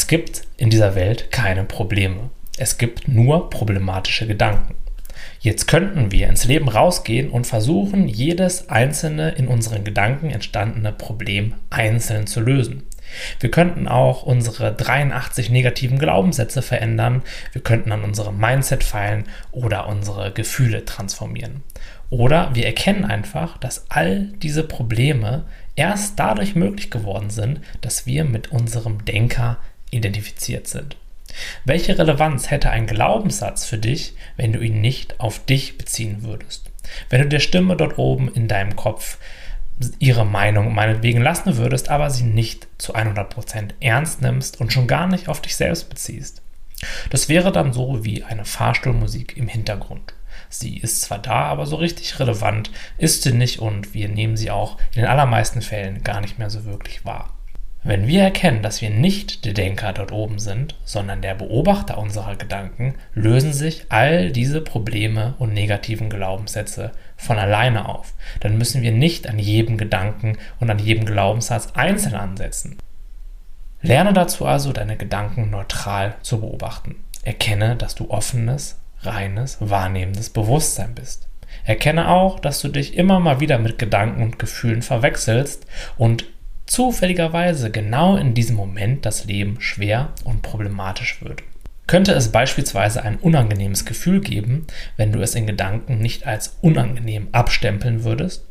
Es gibt in dieser Welt keine Probleme. Es gibt nur problematische Gedanken. Jetzt könnten wir ins Leben rausgehen und versuchen, jedes einzelne in unseren Gedanken entstandene Problem einzeln zu lösen. Wir könnten auch unsere 83 negativen Glaubenssätze verändern, wir könnten an unserem Mindset feilen oder unsere Gefühle transformieren. Oder wir erkennen einfach, dass all diese Probleme erst dadurch möglich geworden sind, dass wir mit unserem Denker identifiziert sind. Welche Relevanz hätte ein Glaubenssatz für dich, wenn du ihn nicht auf dich beziehen würdest? Wenn du der Stimme dort oben in deinem Kopf ihre Meinung meinetwegen lassen würdest, aber sie nicht zu 100% ernst nimmst und schon gar nicht auf dich selbst beziehst. Das wäre dann so wie eine Fahrstuhlmusik im Hintergrund. Sie ist zwar da, aber so richtig relevant ist sie nicht und wir nehmen sie auch in den allermeisten Fällen gar nicht mehr so wirklich wahr. Wenn wir erkennen, dass wir nicht der Denker dort oben sind, sondern der Beobachter unserer Gedanken, lösen sich all diese Probleme und negativen Glaubenssätze von alleine auf. Dann müssen wir nicht an jedem Gedanken und an jedem Glaubenssatz einzeln ansetzen. Lerne dazu also, deine Gedanken neutral zu beobachten. Erkenne, dass du offenes, reines, wahrnehmendes Bewusstsein bist. Erkenne auch, dass du dich immer mal wieder mit Gedanken und Gefühlen verwechselst und zufälligerweise genau in diesem Moment das Leben schwer und problematisch wird. Könnte es beispielsweise ein unangenehmes Gefühl geben, wenn du es in Gedanken nicht als unangenehm abstempeln würdest?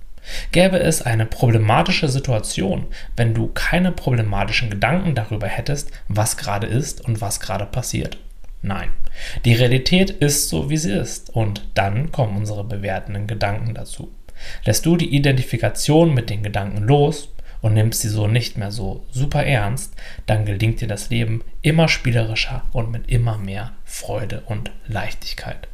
Gäbe es eine problematische Situation, wenn du keine problematischen Gedanken darüber hättest, was gerade ist und was gerade passiert? Nein, die Realität ist so, wie sie ist und dann kommen unsere bewertenden Gedanken dazu. Lässt du die Identifikation mit den Gedanken los, und nimmst sie so nicht mehr so super ernst, dann gelingt dir das Leben immer spielerischer und mit immer mehr Freude und Leichtigkeit.